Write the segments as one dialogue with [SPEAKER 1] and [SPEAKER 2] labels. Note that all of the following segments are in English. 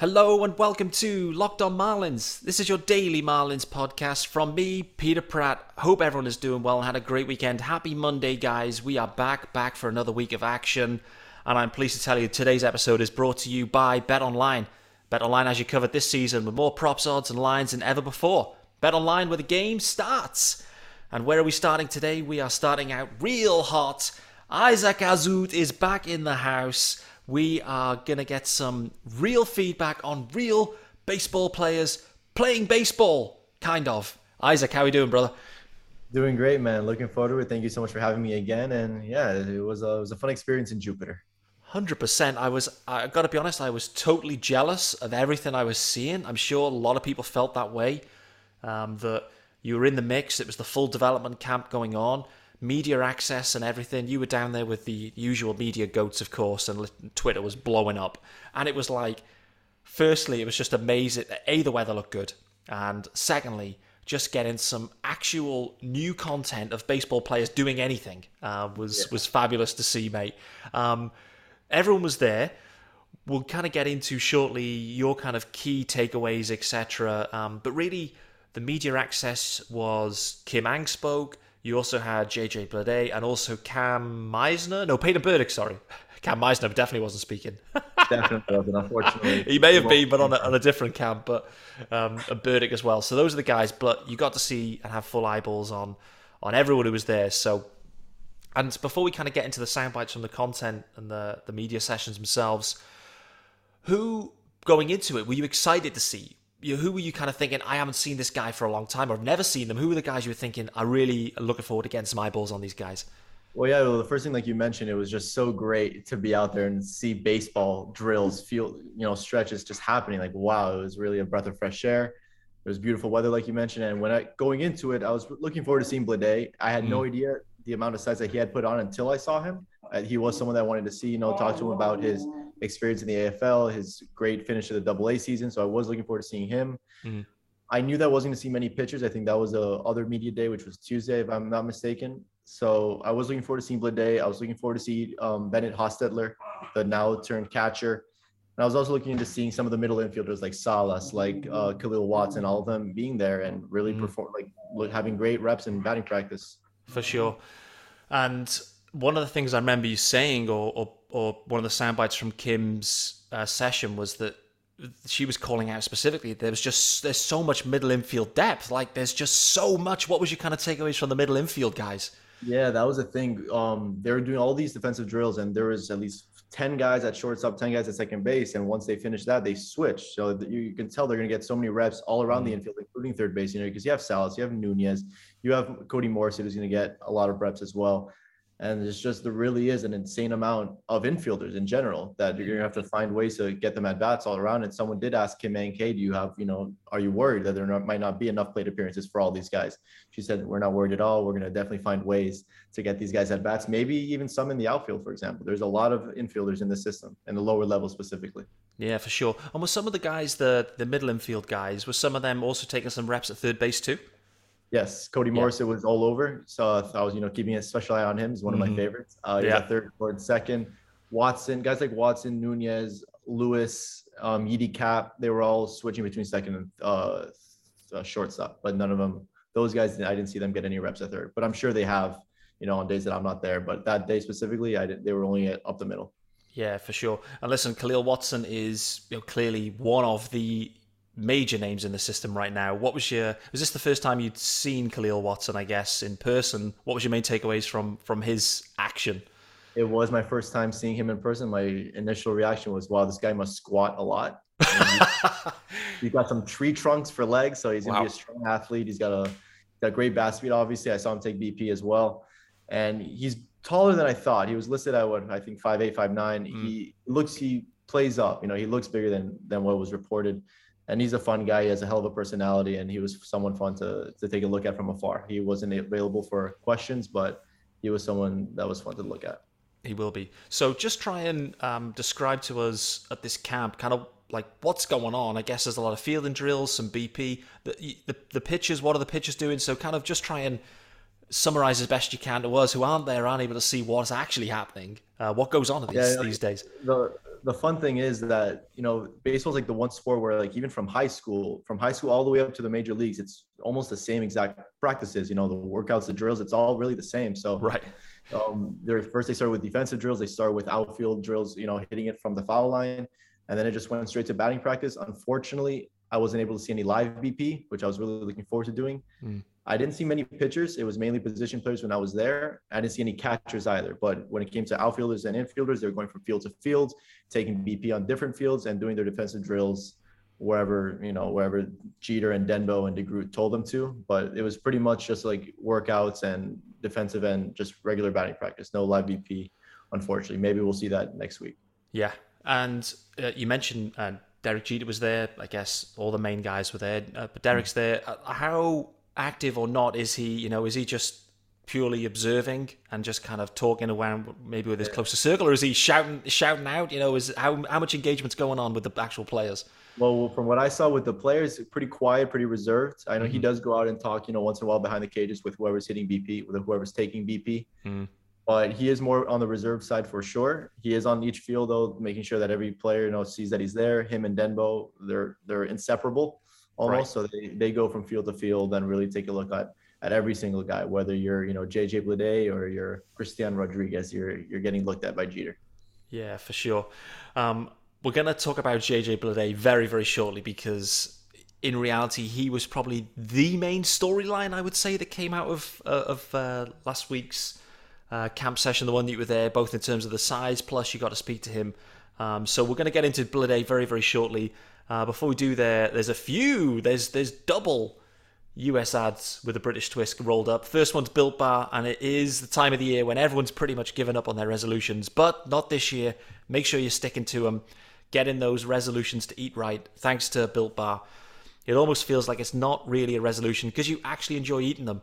[SPEAKER 1] Hello and welcome to Locked On Marlins. This is your daily Marlins podcast from me, Peter Pratt. Hope everyone is doing well and had a great weekend. Happy Monday, guys. We are back, back for another week of action. And I'm pleased to tell you today's episode is brought to you by Bet Online. Bet Online has you covered this season with more props, odds, and lines than ever before. Bet Online where the game starts. And where are we starting today? We are starting out real hot. Isaac Azout is back in the house we are going to get some real feedback on real baseball players playing baseball, kind of. Isaac, how are you doing, brother?
[SPEAKER 2] Doing great, man. Looking forward to it. Thank you so much for having me again. And yeah, it was a, it was a fun experience in Jupiter.
[SPEAKER 1] Hundred percent. I was. I got to be honest. I was totally jealous of everything I was seeing. I'm sure a lot of people felt that way. Um, that you were in the mix. It was the full development camp going on media access and everything. You were down there with the usual media goats, of course, and Twitter was blowing up. And it was like, firstly, it was just amazing. A, the weather looked good. And secondly, just getting some actual new content of baseball players doing anything uh, was yeah. was fabulous to see, mate. Um, everyone was there. We'll kind of get into shortly your kind of key takeaways, etc. Um, but really, the media access was Kim Ng spoke, you also had JJ Bleday and also Cam Meisner. No, Peyton Burdick, sorry. Cam Meisner definitely wasn't speaking.
[SPEAKER 2] definitely wasn't, unfortunately.
[SPEAKER 1] he may have been, but on a, on a different camp, but um, and Burdick as well. So those are the guys, but you got to see and have full eyeballs on on everyone who was there. So, and before we kind of get into the sound bites from the content and the, the media sessions themselves, who going into it were you excited to see? You know, who were you kind of thinking, I haven't seen this guy for a long time or I've never seen them? Who were the guys you were thinking, I really looking forward to getting some eyeballs on these guys?
[SPEAKER 2] Well, yeah, well, the first thing, like you mentioned, it was just so great to be out there and see baseball drills, feel, you know, stretches just happening. Like, wow, it was really a breath of fresh air. It was beautiful weather, like you mentioned. And when I going into it, I was looking forward to seeing Bleday. I had mm. no idea the amount of size that he had put on until I saw him. Uh, he was someone that I wanted to see, you know, talk to him about his experience in the AFL, his great finish of the Double A season. So I was looking forward to seeing him. Mm-hmm. I knew that I wasn't going to see many pitchers. I think that was the other media day, which was Tuesday, if I'm not mistaken. So I was looking forward to seeing Bleday. I was looking forward to see um, Bennett Hostetler, the now turned catcher. And I was also looking into seeing some of the middle infielders like Salas, like uh, Kahlil Watson, all of them being there and really mm-hmm. perform, like having great reps in batting practice.
[SPEAKER 1] For sure. And one of the things I remember you saying, or or, or one of the sound bites from Kim's uh, session was that she was calling out specifically there was just there's so much middle infield depth. Like there's just so much. What was your kind of takeaways from the middle infield guys?
[SPEAKER 2] Yeah that was a thing. Um they were doing all these defensive drills and there was at least 10 guys at shortstop 10 guys at second base and once they finish that they switch so you can tell they're going to get so many reps all around mm. the infield including third base you know because you have Salas you have Nunez you have Cody Morissette who's going to get a lot of reps as well and it's just there really is an insane amount of infielders in general that you're gonna have to find ways to get them at bats all around. And someone did ask Kim Ng, do you have, you know, are you worried that there not, might not be enough plate appearances for all these guys? She said, we're not worried at all. We're gonna definitely find ways to get these guys at bats. Maybe even some in the outfield, for example. There's a lot of infielders in the system, in the lower level specifically.
[SPEAKER 1] Yeah, for sure. And with some of the guys, the the middle infield guys, were some of them also taking some reps at third base too?
[SPEAKER 2] Yes, Cody Morissette, yeah. it was all over. So I was, you know, keeping a special eye on him. He's one of mm-hmm. my favorites. Uh, yeah. third, fourth, second. Watson, guys like Watson, Nunez, Lewis, um, Yiddi Cappe, they were all switching between second and uh, uh, shortstop, but none of them, those guys, I didn't see them get any reps at third. But I'm sure they have, you know, on days that I'm not there. But that day specifically, I did, they were only up the middle.
[SPEAKER 1] Yeah, for sure. And listen, Kahlil Watson is you know, clearly one of the major names in the system right now. What was your was this the first time you'd seen Kahlil Watson, I guess, in person? What was your main takeaways from from his action?
[SPEAKER 2] It was my first time seeing him in person. My initial reaction was, wow, this guy must squat a lot. he's got some tree trunks for legs, so he's gonna wow. be a strong athlete. He's got a got great bat speed, obviously. I saw him take BP as well. And he's taller than I thought. He was listed at what I think five eight, five nine. Mm. He looks he plays up, you know, he looks bigger than than what was reported and he's a fun guy. He has a hell of a personality, and he was someone fun to to take a look at from afar. He wasn't available for questions, but he was someone that was fun to look at.
[SPEAKER 1] He will be. So just try and um, describe to us at this camp, kind of like what's going on. I guess there's a lot of fielding drills, some BP. The the, the pitches. What are the pitches doing? So kind of just try and summarize as best you can to us who aren't there, aren't able to see what's actually happening. Uh, what goes on these, yeah, these days?
[SPEAKER 2] The the fun thing is that you know baseball's like the one sport where like even from high school, from high school all the way up to the major leagues, it's almost the same exact practices. You know, the workouts, the drills, it's all really the same. So
[SPEAKER 1] right.
[SPEAKER 2] Um, they're first they start with defensive drills. They start with outfield drills. You know, hitting it from the foul line, and then it just went straight to batting practice. Unfortunately, I wasn't able to see any live BP, which I was really looking forward to doing. Mm. I didn't see many pitchers. It was mainly position players when I was there. I didn't see any catchers either. But when it came to outfielders and infielders, they were going from field to field, taking BP on different fields and doing their defensive drills wherever, you know, wherever Jeter and Denbo and DeGroot told them to. But it was pretty much just like workouts and defensive and just regular batting practice. No live BP, unfortunately. Maybe we'll see that next week.
[SPEAKER 1] Yeah. And uh, you mentioned uh, Derek Jeter was there. I guess all the main guys were there, uh, but Derek's there. Uh, how active or not is he? You know, is he just purely observing and just kind of talking around maybe with his closer circle, or is he shouting shouting out? You know, is how how much engagement's going on with the actual players?
[SPEAKER 2] Well, from what I saw with the players, pretty quiet, pretty reserved. I know mm-hmm. he does go out and talk, you know, once in a while behind the cages with whoever's hitting BP, with whoever's taking BP. Mm but he is more on the reserve side for sure. He is on each field though, making sure that every player you know sees that he's there. Him and Denbo, they're they're inseparable almost. Right. So they, they go from field to field and really take a look at at every single guy, whether you're you know JJ Bleday or you're Christian Rodriguez, you're you're getting looked at by Jeter.
[SPEAKER 1] Yeah, for sure. Um, we're gonna talk about JJ Bleday very very shortly because in reality he was probably the main storyline I would say that came out of uh, of uh, last week's uh, camp session, the one that you were there, both in terms of the size, plus you got to speak to him. Um, so we're going to get into Bleday very, very shortly. Uh, before we do there, there's a few, there's there's double US ads with a British twist rolled up. First one's Built Bar, and it is the time of the year when everyone's pretty much given up on their resolutions, but not this year. Make sure you're sticking to them, getting those resolutions to eat right, thanks to Built Bar. It almost feels like it's not really a resolution because you actually enjoy eating them.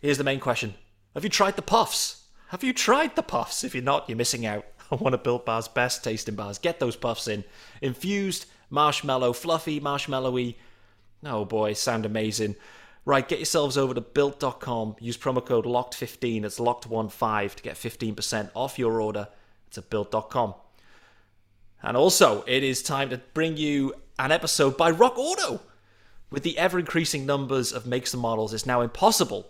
[SPEAKER 1] Here's the main question Have you tried the puffs? Have you tried the puffs? If you're not, you're missing out on one of Built Bar's best tasting bars. Get those puffs in. Infused, marshmallow, fluffy, marshmallowy. Oh boy, sound amazing. Right, get yourselves over to built.com. Use promo code LOCKED15. It's LOCKED15 to get 15% off your order. It's at built.com. And also, it is time to bring you an episode by Rock Auto. With the ever increasing numbers of makes and models, it's now impossible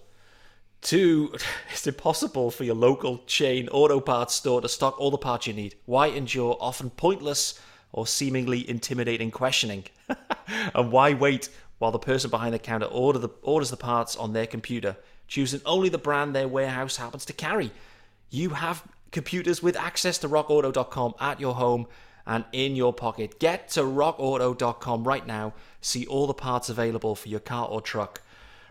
[SPEAKER 1] Two, it's impossible for your local chain auto parts store to stock all the parts you need. Why endure often pointless or seemingly intimidating questioning? and why wait while the person behind the counter order the, orders the parts on their computer, choosing only the brand their warehouse happens to carry? You have computers with access to rockauto.com at your home and in your pocket. Get to rockauto.com right now. See all the parts available for your car or truck.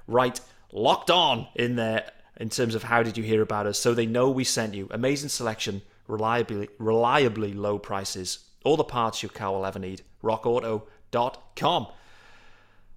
[SPEAKER 1] Right locked on in there in terms of how did you hear about us so they know we sent you amazing selection reliably reliably low prices all the parts your car will ever need. rockauto.com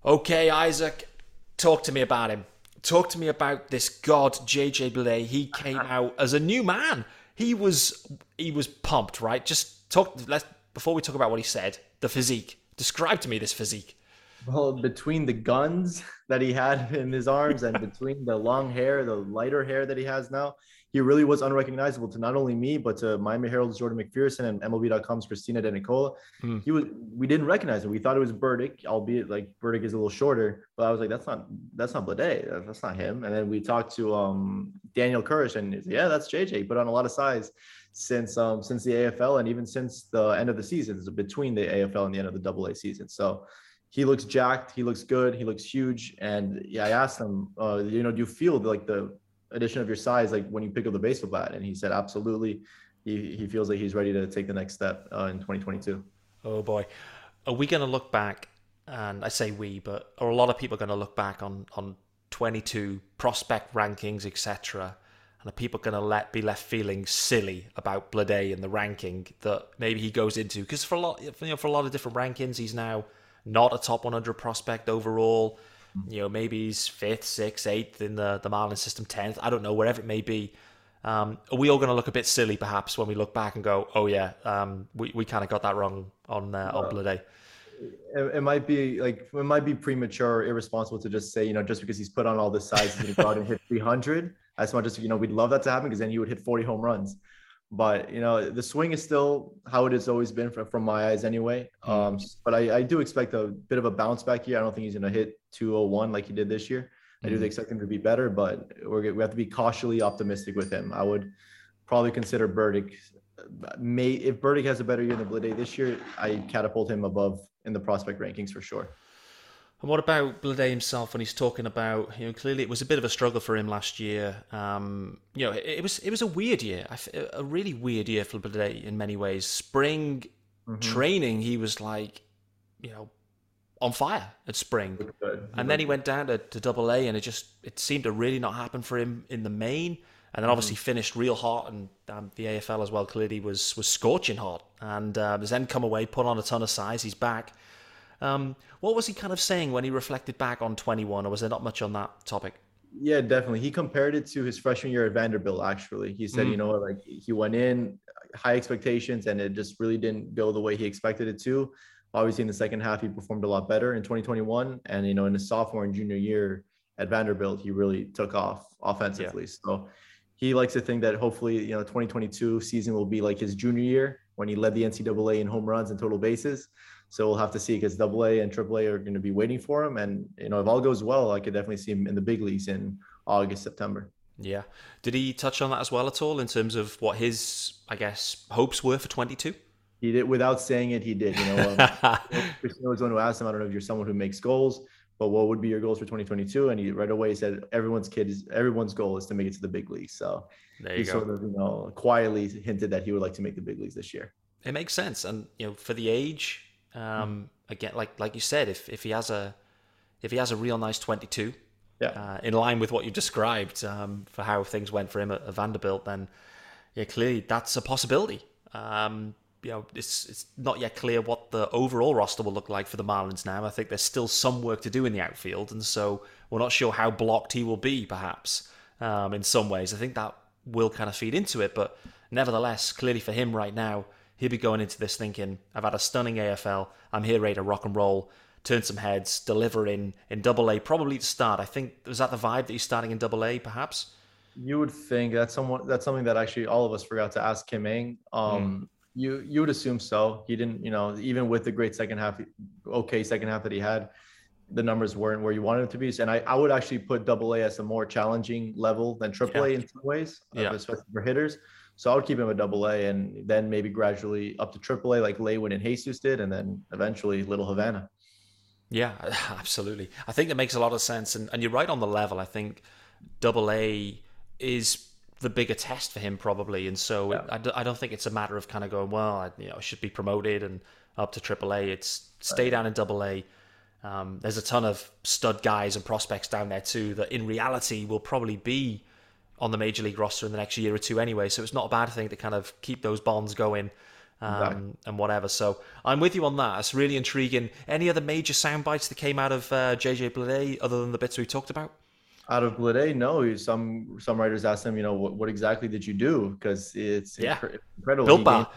[SPEAKER 1] okay isaac talk to me about him. Talk to me about this god jj Bleday. he came out as a new man. He was he was pumped right? Just talk let's before we talk about what he said the physique. Describe to me this physique.
[SPEAKER 2] Well, between the guns that he had in his arms and between the long hair, the lighter hair that he has now, he really was unrecognizable to not only me, but to Miami Herald's Jordan McPherson and MLB.com's Christina De Nicola. Hmm. He was we didn't recognize him. We thought it was Burdick, albeit like Burdick is a little shorter. But I was like, that's not that's not Bleday. That's not him. And then we talked to um, Daniel Kurish, and yeah, that's JJ. Put on a lot of size since um since the AFL and even since the end of the season, between the AFL and the end of the Double A season. So he looks jacked. He looks good. He looks huge. And yeah, I asked him, uh, you know, do you feel like the addition of your size, like when you pick up the baseball bat? And he said, absolutely. He, he feels like he's ready to take the next step uh, in 2022.
[SPEAKER 1] Oh boy, are we going to look back? And I say we, but are a lot of people going to look back on on 22 prospect rankings, etc. And are people going to let be left feeling silly about Bleday and the ranking that maybe he goes into? Because for a lot, you know, for a lot of different rankings, he's now not a top 100 prospect overall. You know, maybe he's fifth, sixth, eighth in the, the Marlin system, 10th. I don't know, wherever it may be. Um, are we all going to look a bit silly, perhaps, when we look back and go, oh, yeah, um, we, we kind of got that wrong on, uh, on Bleday?
[SPEAKER 2] It, it, might be like it might be premature, irresponsible to just say, you know, just because he's put on all this size, he's going to go out and hit 300. As much as you know, we'd love that to happen because then he would hit 40 home runs. But you know, the swing is still how it has always been from, from my eyes, anyway.
[SPEAKER 1] Hmm.
[SPEAKER 2] Um, but I, I do expect a bit of a bounce back here. I don't think he's going to hit 201 like he did this year. I do
[SPEAKER 1] Mhm.
[SPEAKER 2] expect him to be better, but we're we have to be cautiously optimistic with him. I would probably consider Burdick. May if Burdick has a better year than Bleday this year, I catapult him above in the prospect rankings for sure.
[SPEAKER 1] And what about Bleday himself when he's talking about, you know, clearly it was a bit of a struggle for him last year. Um, you know, it, it was it was a weird year, a really weird year for Bleday in many ways. Spring
[SPEAKER 2] Mhm.
[SPEAKER 1] training, he was like, you know, on fire at spring. And then he went down to, to double A, and it just it seemed to really not happen for him in the main. And then obviously finished real hot, and um, the AFL as well clearly was was scorching hot. And uh, has then come away, put on a ton of size. He's back. Um, what was he kind of saying when he reflected back on 21, or was there not much on that topic?
[SPEAKER 2] Yeah, definitely. He compared it to his freshman year at Vanderbilt. Actually, he said,
[SPEAKER 1] Mm.
[SPEAKER 2] you know, like he went in high expectations, and it just really didn't go the way he expected it to. Obviously, in the second half, he performed a lot better in 2021, and you know, in his sophomore and junior year at Vanderbilt, he really took off offensively. So he likes to think that hopefully, you know, 2022 season will be like his junior year when he led the NCAA in home runs and total bases. So we'll have to see because Double A and Triple A are going to be waiting for him, and you know, if all goes well, I could definitely see him in the big leagues in August, September.
[SPEAKER 1] Yeah. Did he touch on that as well at all in terms of what his, I guess, hopes were for 22?
[SPEAKER 2] He did without saying it. He did. You know, um, Christina was the one who asked him. I don't know if you're someone who makes goals, but what would be your goals for 2022? And he right away said, "Everyone's kid is everyone's goal is to make it to the big leagues." So
[SPEAKER 1] there
[SPEAKER 2] he
[SPEAKER 1] go.
[SPEAKER 2] sort of, you know, quietly hinted that he would like to make the big leagues this year.
[SPEAKER 1] It makes sense, and you know, for the age, um, again, like like you said, if if he has a if he has a real nice 22,
[SPEAKER 2] Yeah.
[SPEAKER 1] uh, in line with what you described um, for how things went for him at, at Vanderbilt, then yeah, clearly that's a possibility. Um, you know, it's it's not yet clear what the overall roster will look like for the Marlins now. I think there's still some work to do in the outfield, and so we're not sure how blocked he will be. Perhaps um, in some ways, I think that will kind of feed into it. But nevertheless, clearly for him right now, he'll be going into this thinking, "I've had a stunning AFL. I'm here ready to rock and roll." Turn some heads, deliver in in double A, probably to start. I think was that the vibe that he's starting in double A, perhaps.
[SPEAKER 2] You would think that's someone that's something that actually all of us forgot to ask Kim Ng. Um, you you would assume so. He didn't, you know, even with the great second half, okay second half that he had, the numbers weren't where you wanted them to be. And I, I would actually put double A as a more challenging level than triple A
[SPEAKER 1] Yeah.
[SPEAKER 2] in some ways, uh,
[SPEAKER 1] Yeah.
[SPEAKER 2] especially for hitters. So I would keep him at double A and then maybe gradually up to triple A like Lewin and Jesus did, and then eventually Little Havana.
[SPEAKER 1] Yeah, absolutely. I think that makes a lot of sense, and, and you're right on the level. I think double A is the bigger test for him probably, and so
[SPEAKER 2] Yeah.
[SPEAKER 1] I, d- I don't think it's a matter of kind of going well, I you know I should be promoted and up to triple A. It's stay down in double A. Um, there's a ton of stud guys and prospects down there too that in reality will probably be on the major league roster in the next year or two anyway. So it's not a bad thing to kind of keep those bonds going um,
[SPEAKER 2] Exactly.
[SPEAKER 1] and whatever. So I'm with you on that. It's really intriguing. Any other major sound bites that came out of uh, JJ Bleday other than the bits we talked about?
[SPEAKER 2] Out of Bleday, no. Some some writers ask him, you know, what, what exactly did you do? Because it's
[SPEAKER 1] Yeah.
[SPEAKER 2] incre- incredible.
[SPEAKER 1] Built
[SPEAKER 2] He
[SPEAKER 1] bar.
[SPEAKER 2] gained-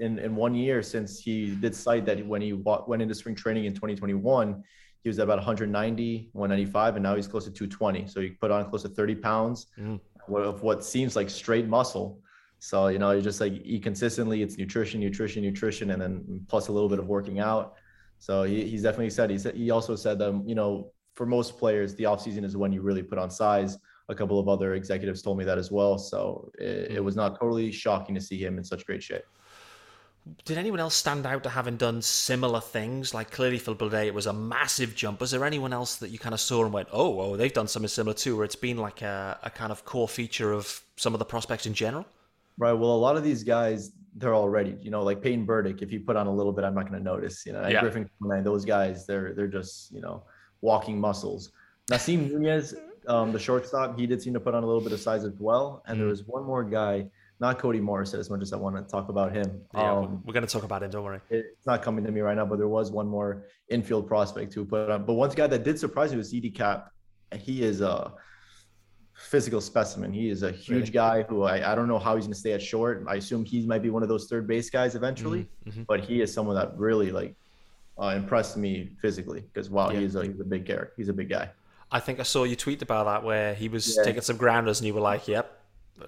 [SPEAKER 2] in in one year since he did cite that when he wa- went into spring training in 2021, he was at about 190, 195, and now he's close to 220. So he put on close to 30 pounds
[SPEAKER 1] Mm.
[SPEAKER 2] of what seems like straight muscle. So you know, you just like eat consistently. It's nutrition, nutrition, nutrition, and then plus a little bit of working out. So he, he's definitely said he said he also said that you know for most players the off season is when you really put on size. A couple of other executives told me that as well. So it, it was hmm. not totally shocking to see him in such great shape.
[SPEAKER 1] Did anyone else stand out to having done similar things? Like clearly for Bleday, it was a massive jump. Was there anyone else that you kind of saw and went, "Oh, oh, they've done something similar too," where it's been like a, a kind of core feature of some of the prospects in general?
[SPEAKER 2] Right. Well, a lot of these guys, they're already, you know, like Peyton Burdick. If you put on a little bit, I'm not going to notice. You know,
[SPEAKER 1] Yeah.
[SPEAKER 2] Griffin, those guys, they're they're just, you know, walking muscles. Nasim Nunez, um, the shortstop, he did seem to put on a little bit of size as well. And there
[SPEAKER 1] Mm.
[SPEAKER 2] was one more guy, not Cody Morissette, as much as I want to talk about him.
[SPEAKER 1] Yeah,
[SPEAKER 2] Um,
[SPEAKER 1] we're going to talk about him. Don't worry.
[SPEAKER 2] it's not coming to me right now, but there was one more infield prospect who put on. But one guy that did surprise me was Yiddi Cappe. He is a physical specimen. He is a huge
[SPEAKER 1] Really?
[SPEAKER 2] guy who I, I don't know how he's going to stay at short. I assume he might be one of those third base guys eventually,
[SPEAKER 1] Mhm.
[SPEAKER 2] but he is someone that really like uh, impressed me physically because wow,
[SPEAKER 1] Yeah.
[SPEAKER 2] he's a he's a big guy. He's a big guy.
[SPEAKER 1] I think I saw you tweet about that where he was
[SPEAKER 2] Yeah.
[SPEAKER 1] taking some grounders and you were like, "Yep,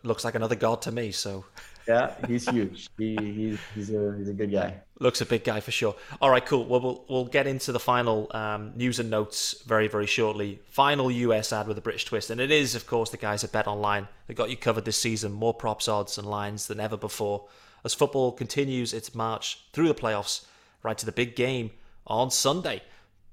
[SPEAKER 1] looks like another god to me." So
[SPEAKER 2] Yeah, he's huge. He, he's he's a he's a good guy.
[SPEAKER 1] Looks a big guy for sure. All right, cool. Well, we'll, we'll get into the final um, news and notes very, very shortly. Final US ad with a British twist. And it is, of course, the guys at Bet Online that got you covered this season. More props, odds, and lines than ever before. As football continues its march through the playoffs, right to the big game on Sunday.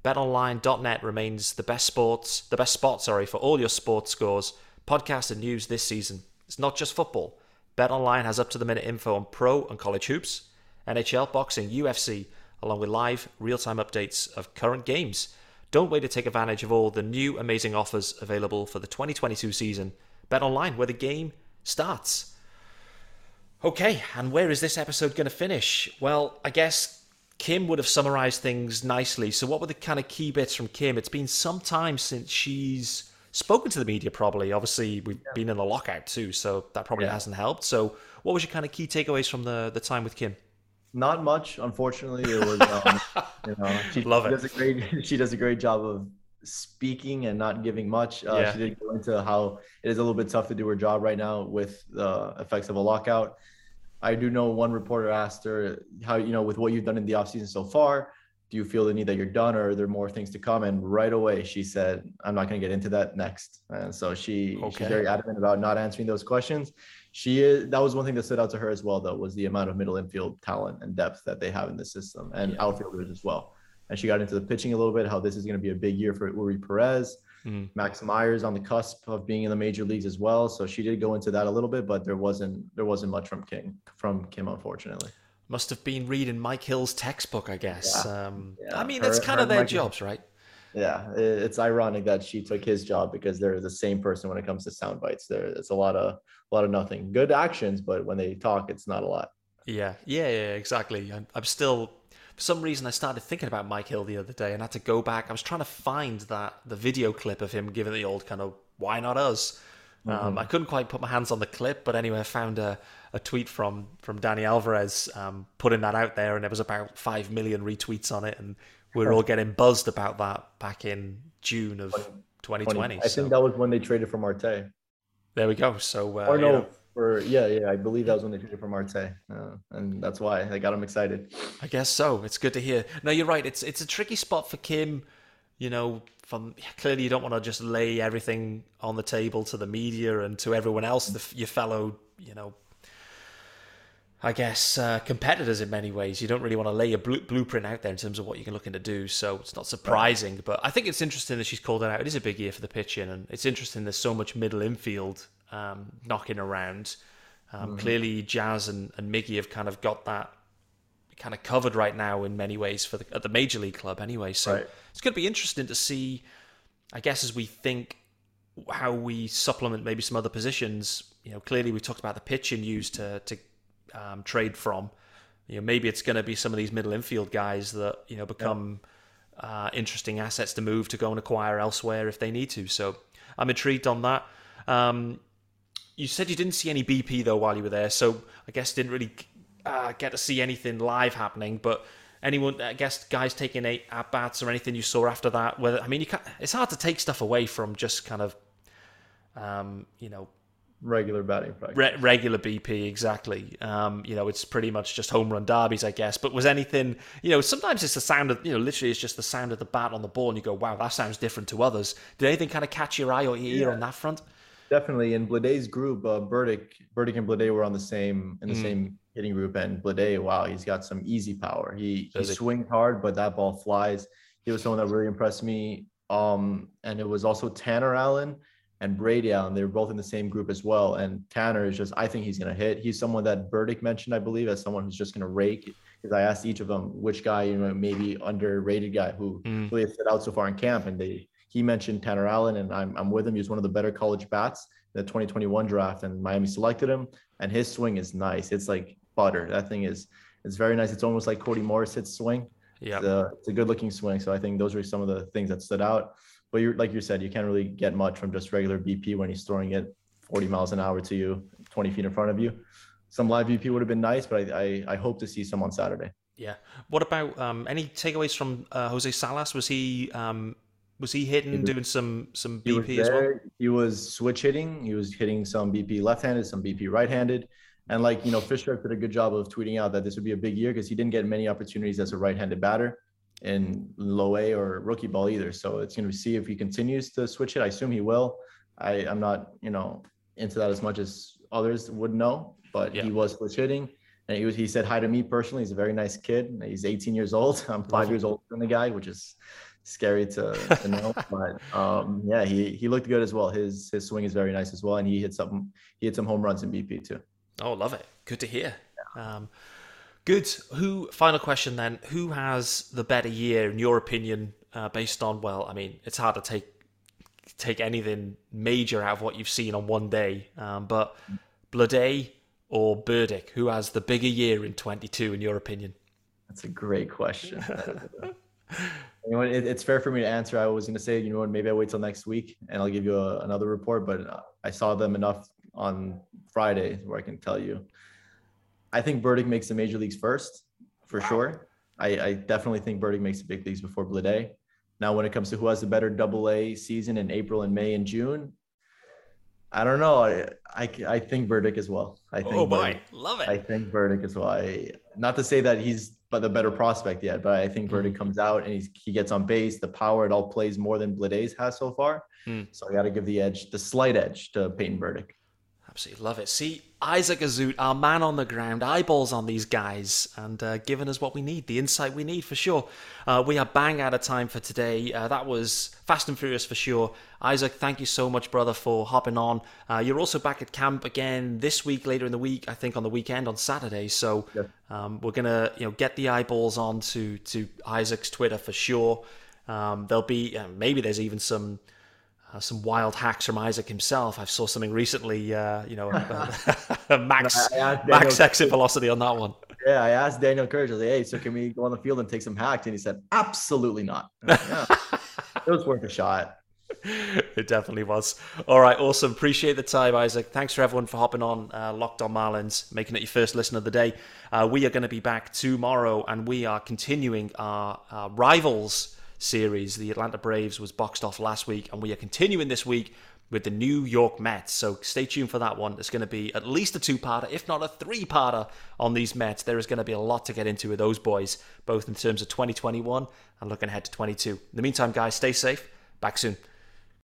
[SPEAKER 1] BetOnline.net remains the best sports, the best spot, sorry, for all your sports scores, podcasts, and news this season. It's not just football. BetOnline has up to the minute info on pro and college hoops NHL, boxing, UFC, along with live, real time updates of current games. Don't wait to take advantage of all the new amazing offers available for the 2022 season. BetOnline, where the game starts. Okay, and where is this episode going to finish? Well, I guess Kim would have summarized things nicely. So, what were the kind of key bits from Kim? It's been some time since she's spoken to the media, probably. Obviously, we've yeah. been in a lockout too, so that probably yeah. hasn't helped. So, what was your kind of key takeaways from the, the time with Kim?
[SPEAKER 2] Not much, unfortunately. It was, um, you know, she, Love she it. does a great she does a great job of speaking and not giving much. Uh, yeah. She did go into how it is a little bit tough to do her job right now with the effects of a lockout. I do know one reporter asked her how you know with what you've done in the offseason so far, do you feel the need that you're done or are there more things to come? And right away she said, I'm not going to get into that next. And so she okay. she's very adamant about not answering those questions she is that was one thing that stood out to her as well though was the amount of middle infield talent and depth that they have in the system and yeah. outfielders as well and she got into the pitching a little bit how this is going to be a big year for Eury Perez mm-hmm. Max Myers on the cusp of being in the major leagues as well so she did go into that a little bit but there wasn't there wasn't much from King from Kim unfortunately
[SPEAKER 1] must have been reading Mike Hill's textbook I guess yeah. Um, yeah. I mean it's kind of their Mike jobs right
[SPEAKER 2] yeah it's ironic that she took his job because they're the same person when it comes to sound bites there it's a lot of a lot of nothing. Good actions, but when they talk, it's not a lot.
[SPEAKER 1] Yeah, yeah, yeah, exactly. I'm, I'm still, for some reason, I started thinking about Mike Hill the other day, and had to go back. I was trying to find that the video clip of him giving the old kind of "Why not us." Um, mm-hmm. Um, I couldn't quite put my hands on the clip, but anyway, I found a, a tweet from from Danny Alvarez um, putting that out there, and there was about five million retweets on it, and we were all getting buzzed about that back in June of 2020.
[SPEAKER 2] I so. think that was when they traded for Marte.
[SPEAKER 1] There we go. So,
[SPEAKER 2] uh, or no, for yeah, yeah, I believe that was when they traded for Marte, uh, and that's why I got him excited.
[SPEAKER 1] I guess so. It's good to hear. No, you're right. It's it's a tricky spot for Kim. You know, from clearly you don't want to just lay everything on the table to the media and to everyone else, the, your fellow, you know, I guess, uh, competitors in many ways. You don't really want to lay a blueprint out there in terms of what you can look to do. So it's not surprising. Right. But I think it's interesting that she's called it out. It is a big year for the pitching, and it's interesting there's so much middle infield um, knocking around. Um, mm-hmm. Clearly, Jazz and, and Miggy have kind of got that kind of covered right now in many ways for the, at the major league club anyway. So right. it's going to be interesting to see, I guess, as we think how we supplement maybe some other positions. You know, clearly we talked about the pitching used to to um, trade from. You know, maybe it's going to be some of these middle infield guys that you know become yeah. uh, interesting assets to move to go and acquire elsewhere if they need to. So I'm intrigued on that. Um, you said you didn't see any BP though while you were there, so I guess didn't really uh, get to see anything live happening. But anyone, I guess, guys taking eight at bats or anything you saw after that? Whether I mean, you can't, it's hard to take stuff away from just kind of, um, you know,
[SPEAKER 2] regular batting
[SPEAKER 1] practice. Re- regular BP, exactly. Um, you know, it's pretty much just home run derbies, I guess. But was anything, you know, sometimes it's the sound of, you know, literally it's just the sound of the bat on the ball, and you go, wow, that sounds different to others. Did anything kind of catch your eye or ear yeah. on that front?
[SPEAKER 2] Definitely. In Bleday's group, uh, Burdick, Burdick and Bleday were on the same in the mm. same hitting group, and Bleday, wow, he's got some easy power. He he swings hard, but that ball flies. He was someone that really impressed me. Um, and it was also Tanner Allen and Brady Allen. They were both in the same group as well. And Tanner is just, I think he's going to hit. He's someone that Burdick mentioned, I believe, as someone who's just going to rake. Because I asked each of them which guy, you know, maybe underrated guy who mm. really stood out so far in camp. And they, he mentioned Tanner Allen, and I'm, I'm with him. He's one of the better college bats in the 2021 draft, and Miami selected him. And his swing is nice. It's like butter. That thing is, it's very nice. It's almost like Cody Morissette's swing. Yeah, it's, it's a good looking swing. So I think those are some of the things that stood out. But you're like you said, you can't really get much from just regular BP when he's throwing it 40 miles an hour to you, 20 feet in front of you. Some live BP would have been nice, but I I, I hope to see some on Saturday.
[SPEAKER 1] Yeah. What about um, any takeaways from uh, Jose Salas? Was he um, was he hitting, he was, doing some some BP as well?
[SPEAKER 2] He was switch hitting. He was hitting some BP left-handed, some BP right-handed. And like, you know, Fisher did a good job of tweeting out that this would be a big year because he didn't get many opportunities as a right-handed batter in low A or rookie ball either. So it's going to see if he continues to switch it. I assume he will. I, I'm not, you know, into that as much as others would know, but yeah. he was switch hitting. And he was, he said hi to me personally. He's a very nice kid. He's 18 years old. I'm five years older than the guy, which is scary to, to know. but um, yeah, he he looked good as well. His his swing is very nice as well, and he hit some he hit some home runs in BP too.
[SPEAKER 1] Oh, love it. Good to hear. Yeah. Um, good. Who? Final question then. Who has the better year in your opinion? Uh, based on well, I mean, it's hard to take take anything major out of what you've seen on one day, um, but Bleday or Burdick, who has the bigger year in 22 in your opinion?
[SPEAKER 2] That's a great question. you know, it, it's fair for me to answer. I was going to say, you know what, maybe I wait till next week and I'll give you a, another report, but uh, I saw them enough on Friday where I can tell you. I think Burdick makes the major leagues first, for wow. sure. I, I, definitely think Burdick makes the big leagues before Bleday. Now, when it comes to who has the better double A season in April and May and June, I don't know. I, I, I think Burdick as well. I think.
[SPEAKER 1] Oh boy, Burdick, love it.
[SPEAKER 2] I think Burdick as well. I, not to say that he's but the better prospect yet, but I think Burdick mm. comes out and he's, he gets on base. The power it all plays more than Bleday's has so far. Mm. So I got to give the edge, the slight edge to Peyton Burdick.
[SPEAKER 1] Absolutely love it. See, Isaac Azout, our man on the ground, eyeballs on these guys, and uh, giving us what we need, the insight we need for sure. Uh, we are bang out of time for today. Uh, that was Fast and Furious for sure. Isaac, thank you so much, brother, for hopping on. Uh, you're also back at camp again this week, later in the week, I think on the weekend on Saturday. So um, we're gonna, you know, get the eyeballs on to to Isaac's Twitter for sure. Um, there'll be uh, maybe there's even some uh, some wild hacks from Isaac himself. I saw something recently, uh, you know, max max exit velocity on that one.
[SPEAKER 2] Yeah, I asked Daniel Courage, I was like, hey, so can we go on the field and take some hacks? And he said, absolutely not. Like, yeah. it was worth a shot.
[SPEAKER 1] It definitely was. All right, awesome. Appreciate the time, Isaac. Thanks for everyone for hopping on uh, Locked On Marlins, making it your first listen of the day. Uh, we are going to be back tomorrow, and we are continuing our, our rivals series. The Atlanta Braves was boxed off last week, and we are continuing this week with the New York Mets. So stay tuned for that one. It's going to be at least a two parter, if not a three parter on these Mets. There is going to be a lot to get into with those boys, both in terms of 2021 and looking ahead to 22. In the meantime, guys, stay safe. Back soon.